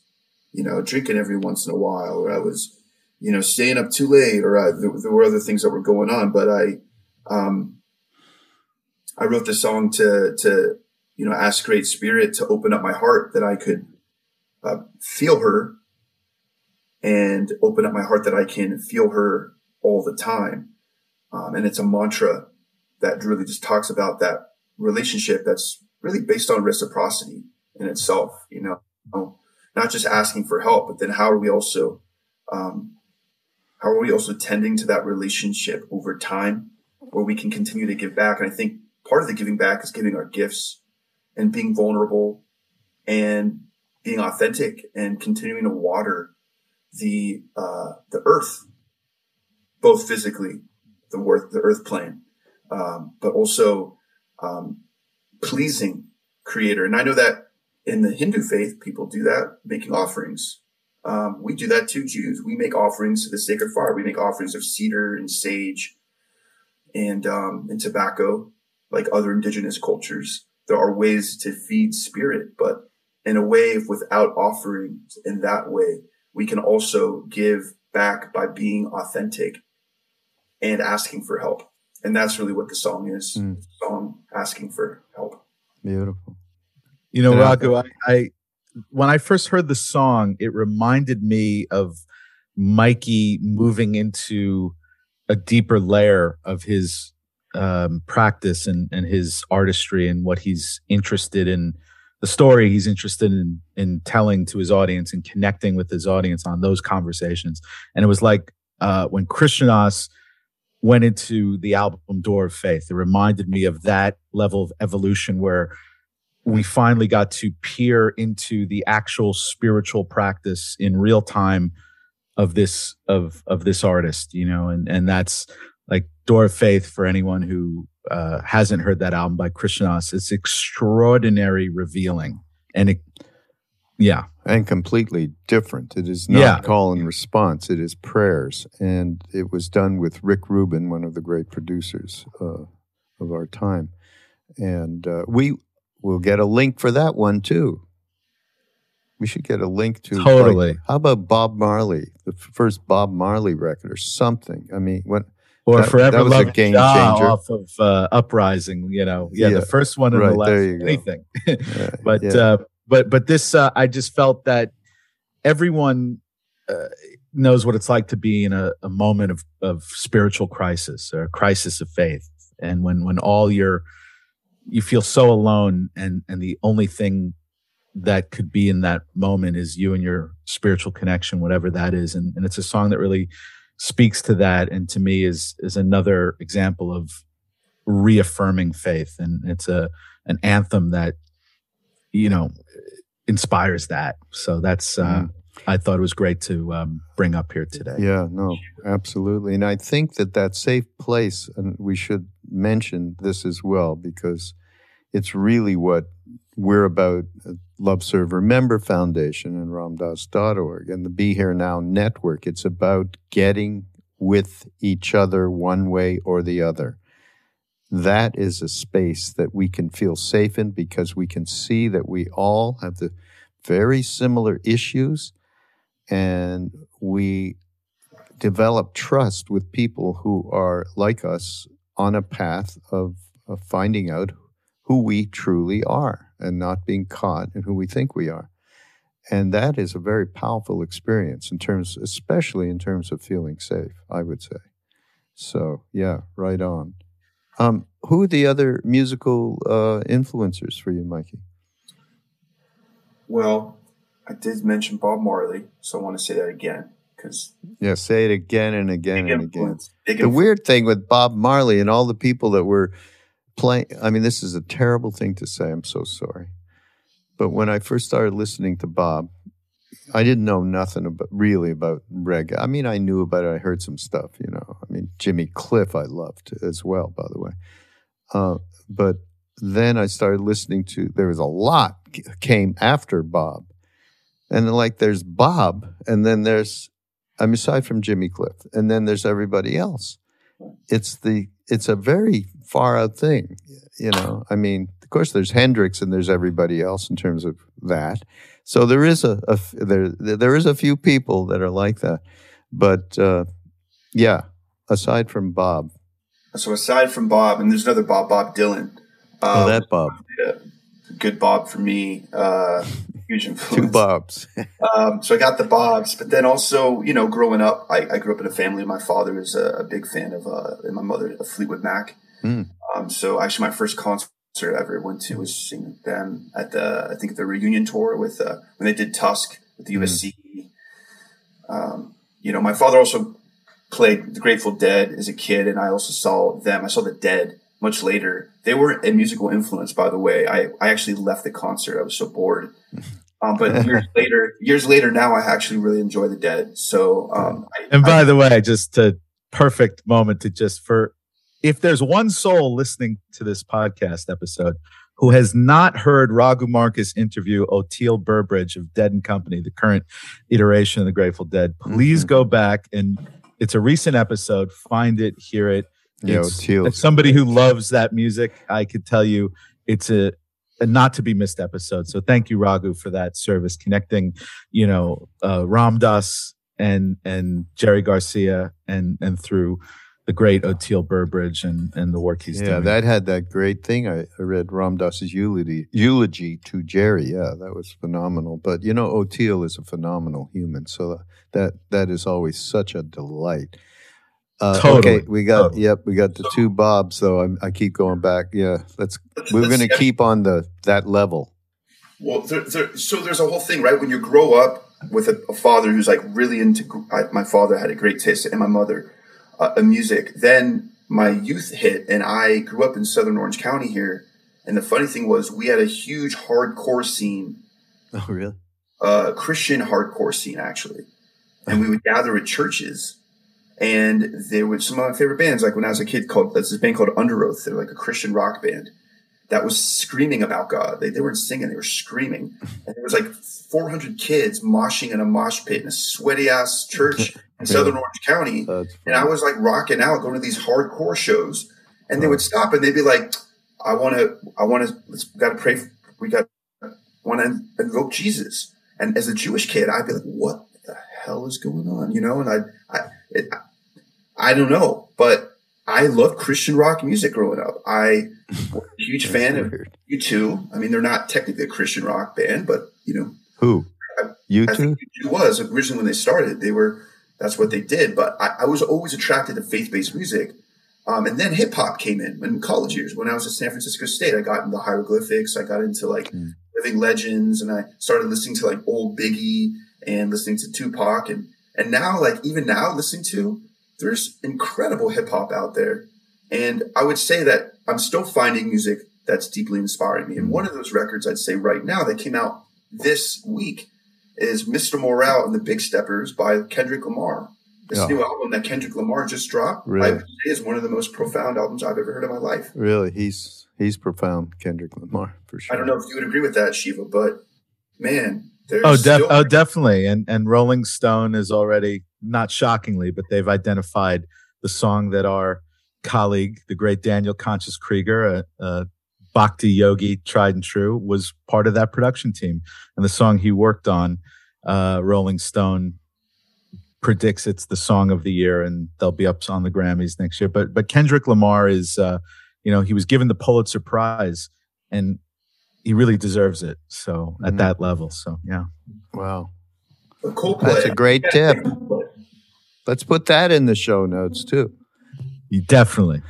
you know, drinking every once in a while, or I was, you know, staying up too late, or I, there, there were other things that were going on. But I, um, I wrote the song to to you know ask Great Spirit to open up my heart that I could uh, feel her, and open up my heart that I can feel her all the time. Um, and it's a mantra that really just talks about that relationship that's really based on reciprocity in itself. You know, not just asking for help, but then how are we also um, how are we also tending to that relationship over time where we can continue to give back? And I think part of the giving back is giving our gifts and being vulnerable and being authentic and continuing to water the uh, the earth, both physically, the earth, the earth plane, um, but also um, pleasing Creator. And I know that in the Hindu faith, people do that, making offerings. Um, we do that too, Jews. We make offerings to the sacred fire. We make offerings of cedar and sage and um, in tobacco, like other indigenous cultures, there are ways to feed spirit, but in a way, without offerings in that way, we can also give back by being authentic and asking for help. And that's really what the song is. Mm. Song asking for help. Beautiful. You know, Yeah. Raghu, I, I when I first heard the song, it reminded me of Mikey moving into a deeper layer of his um, practice and, and his artistry and what he's interested in, the story he's interested in in telling to his audience and connecting with his audience on those conversations. And it was like uh, when Krishna Das went into the album Door of Faith, it reminded me of that level of evolution where we finally got to peer into the actual spiritual practice in real time of this of of this artist you know and and that's like door of faith for anyone who uh hasn't heard that album by Krishna Das it's extraordinary revealing and it yeah and completely different. It is not Yeah. call and response. It is prayers, and it was done with Rick Rubin, one of the great producers uh, of our time. And uh, we will get a link for that one too. We should get a link to like, Totally. how about Bob Marley, the first Bob Marley record, or something? I mean, what? or That- forever that was a game Jah changer. off of uh, uprising you know yeah, Yeah. the first one and Right, the last anything but yeah. uh, but but this uh, I just felt that everyone uh, knows what it's like to be in a, a moment of of spiritual crisis or a crisis of faith, and when when all your you feel so alone, and and the only thing that could be in that moment is you and your spiritual connection, whatever that is, and and it's a song that really speaks to that, and to me is is another example of reaffirming faith, and it's a an anthem that you know inspires that so that's uh Mm. i thought it was great to um bring up here today Yeah, no, absolutely. And I think that that safe place, and we should mention this as well, because it's really what we're about at Love Serve Remember Foundation and ramdass.org and the Be Here Now Network. It's about getting with each other one way or the other. That is a space that we can feel safe in because we can see that we all have the very similar issues and we develop trust with people who are like us on a path of, of finding out who we truly are and not being caught in who we think we are. And that is a very powerful experience in terms, especially in terms of feeling safe, I would say. So, yeah, right on. Um, who are the other musical uh, influencers for you, Mikey? Well, I did mention Bob Marley, so I want to say that again because Yeah, say it again and again and again. the weird thing with Bob Marley and all the people that were playing, I mean, this is a terrible thing to say. I'm so sorry. But when I first started listening to Bob, I didn't know nothing about really about reggae. I mean, I knew about it. I heard some stuff, you know. I mean, Jimmy Cliff, I loved as well, by the way. Uh, but then I started listening to. There was a lot came after Bob, and like there's Bob, and then there's I mean, aside from Jimmy Cliff, and then there's everybody else. It's the it's a very far out thing, you know. I mean, of course, there's Hendrix and there's everybody else in terms of that. So there is a, a there there is a few people that are like that, but uh, yeah. Aside from Bob, So aside from Bob, and there's another Bob, Bob Dylan. oh Um, that Bob, good Bob for me. Uh, huge influence. two Bobs. Um, so I got the Bobs, but then also, you know, growing up, I, I grew up in a family. My father is a, a big fan of, uh, and my mother of Fleetwood Mac. Mm. Um, so actually, my first concert I ever went to was seeing them at the, I think the reunion tour with uh, when they did Tusk with the USC. Um, you know, my father also played the Grateful Dead as a kid, and I also saw them. I saw the Dead much later. They weren't a musical influence, by the way. I, I actually left the concert. I was so bored. Um, but years later, years later, now I actually really enjoy the Dead. So, um, I, and by I, the way just a perfect moment to just for if there's one soul listening to this podcast episode who has not heard Raghu Marcus interview Oteil Burbridge of Dead and Company, the current iteration of the Grateful Dead, please Mhm. go back and it's a recent episode. Find it, hear it. Yeah, It's- Teal. as somebody who loves that music, I could tell you it's a, a not to be missed episode. So thank you, Raghu, for that service, connecting, you know, uh, Ram Dass and and Jerry Garcia and and through the great Oteil Burbridge and and the work he's yeah, doing. that had that great thing. I, I read Ram Dass's eulogy, eulogy to Jerry. Yeah, that was phenomenal. But you know, Oteil is a phenomenal human, so that that is always such a delight. Uh, Totally, Okay, we got totally. yep, we got the two Bobs though. I'm, I keep going back. Yeah, let's. Let's- We're going to keep on the that level. Well, there, there, so there's a whole thing, right? When you grow up with a, a father who's like really into, I, my father had a great taste, and my mother, uh, in music. Then my youth hit, and I grew up in Southern Orange County here. And the funny thing was, we had a huge hardcore scene, Oh, really? uh, Christian hardcore scene actually, and we would gather at churches. And there were some of my favorite bands, like when I was a kid, called there's this band called Underoath. They're like a Christian rock band that was screaming about God. They, they weren't singing, they were screaming. And there was like 400 kids moshing in a mosh pit in a sweaty ass church in Southern Orange County. And I was like rocking out, going to these hardcore shows. And they would stop and they'd be like, I want to, I want to, let's got to pray. For, we got, want to invoke Jesus. And as a Jewish kid, I'd be like, what the hell is going on? You know, and I, I, it, I don't know, but I loved Christian rock music growing up. I was a huge fan of weird. U2. I mean, they're not technically a Christian rock band, but you know, Who? You I two? was originally when they started. They were that's what they did. But I, I was always attracted to faith based music. Um, and then hip hop came in in college years. When I was at San Francisco State, I got into hieroglyphics. I got into like Mm. living legends, and I started listening to like old Biggie and listening to Tupac, and and now like even now listening to there's incredible hip hop out there. And I would say that I'm still finding music that's deeply inspiring me. And one of those records I'd say right now that came out this week is Mr. Morale and the Big Steppers by Kendrick Lamar. This Yeah. new album that Kendrick Lamar just dropped, Really? Is one of the most profound albums I've ever heard in my life. Really? He's he's profound, Kendrick Lamar for sure. I don't know if you would agree with that, Shiva, but man, there's Oh, def- oh, definitely. And and Rolling Stone is already not shockingly, but they've identified the song that our colleague, the great Daniel Conscious Krieger, a, a Bhakti yogi, tried and true, was part of that production team. And the song he worked on, uh, Rolling Stone predicts it's the song of the year, and they'll be up on the Grammys next year. But but Kendrick Lamar is, uh, you know, he was given the Pulitzer Prize, and he really deserves it. So at Mhm. that level, so yeah. Wow. But Coldplay. That's a great tip. Let's put that in the show notes too. You definitely.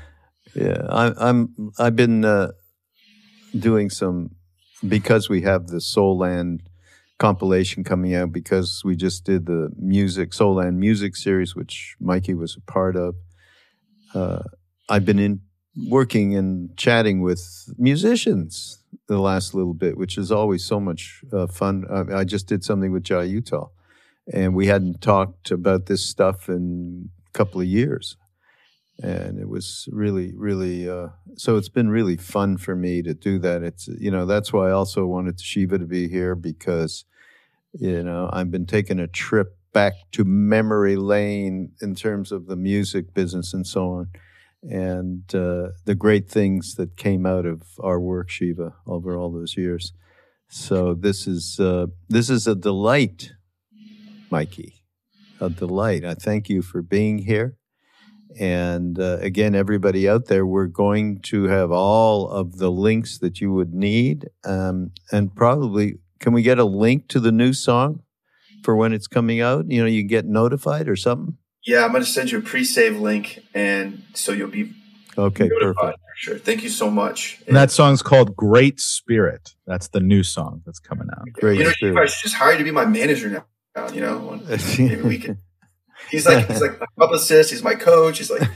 Yeah, I, I'm. I've been uh, doing some because we have the Soul Land compilation coming out because we just did the music Soul Land music series, which Mikey was a part of. Uh, I've been in working and chatting with musicians the last little bit, which is always so much uh, fun. I, I just did something with Jai Uttal, and we hadn't talked about this stuff in a couple of years. And it was really really uh, so it's been really fun for me to do that. It's you know that's why i also wanted shiva to be here because you know i've been taking a trip back to memory lane in terms of the music business and so on and uh, the great things that came out of our work shiva over all those years so this is uh, this is a delight mikey a delight i thank you for being here and uh, again, everybody out there, we're going to have all of the links that you would need. Um, and probably, can we get a link to the new song for when it's coming out? You know, you get notified or something? Yeah, I'm going to send you a pre-save link, and so you'll be Okay, perfect. sure. Thank you so much. And that song's called Great Spirit. That's the new song that's coming out. Great you know, spirit. I should just hire you to be my manager now. You know, maybe we can. He's like he's like my publicist. He's my coach. He's like,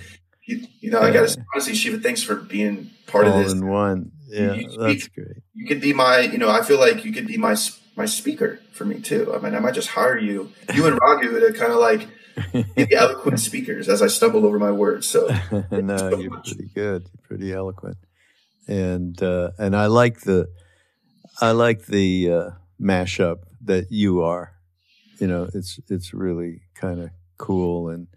you, you know, I got to honestly, Shiva. Thanks for being part all of this. in one. Yeah, you speak- that's great. You could be my, you know, I feel like you could be my my speaker for me too. I mean, I might just hire you, you and Raghu to kind of like the eloquent speakers as I stumble over my words. So no, you're pretty good. You're pretty eloquent, and uh, and I like the I like the uh, mashup that you are. You know, it's it's really kind of cool, and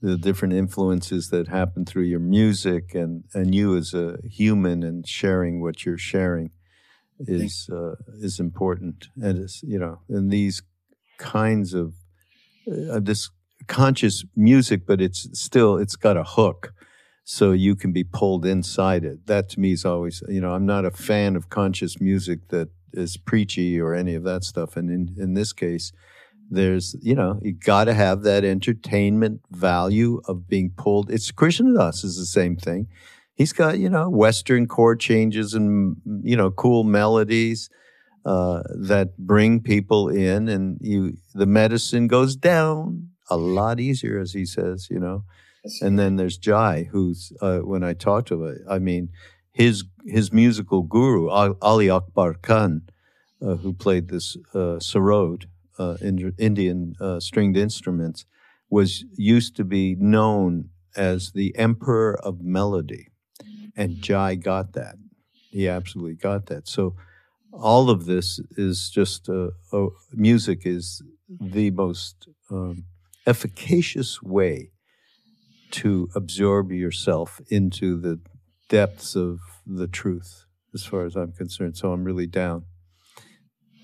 the different influences that happen through your music and, and you as a human and sharing what you're sharing is uh, is important and it's you know in these kinds of uh, this conscious music but it's still it's got a hook so you can be pulled inside it. That to me is always you know i'm not a fan of conscious music that is preachy or any of that stuff and in in this case there's you know you got to have that entertainment value of being pulled. It's Krishna Das is the same thing. He's got you know western chord changes and you know cool melodies uh, that bring people in and you the medicine goes down a lot easier as he says you know and then there's jai who's uh, when i talk to him i mean his his musical guru ali akbar khan uh, who played this uh, sarod uh, Indian uh, stringed instruments, was used to be known as the emperor of melody. And Jai got that. He absolutely got that. So all of this is just uh, oh, music is the most um, efficacious way to absorb yourself into the depths of the truth, as far as I'm concerned. So I'm really down.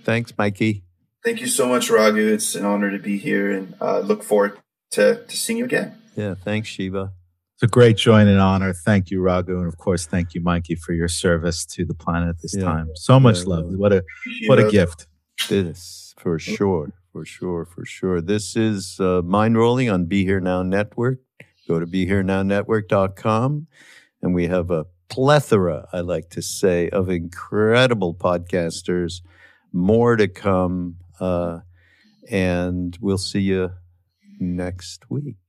Thanks, Mikey. Thank you so much, Raghu. It's an honor to be here and uh, look forward to, to seeing you again. Yeah, thanks, Shiva. It's a great joy and an honor. Thank you, Raghu. And of course, thank you, Mikey, for your service to the planet this yeah. time. So much yeah, love. What a what a gift. This for sure. For sure, for sure. This is uh, Mindrolling on Be Here Now Network. Go to BeHereNowNetwork.com and we have a plethora, I like to say, of incredible podcasters. More to come uh, and we'll see you next week.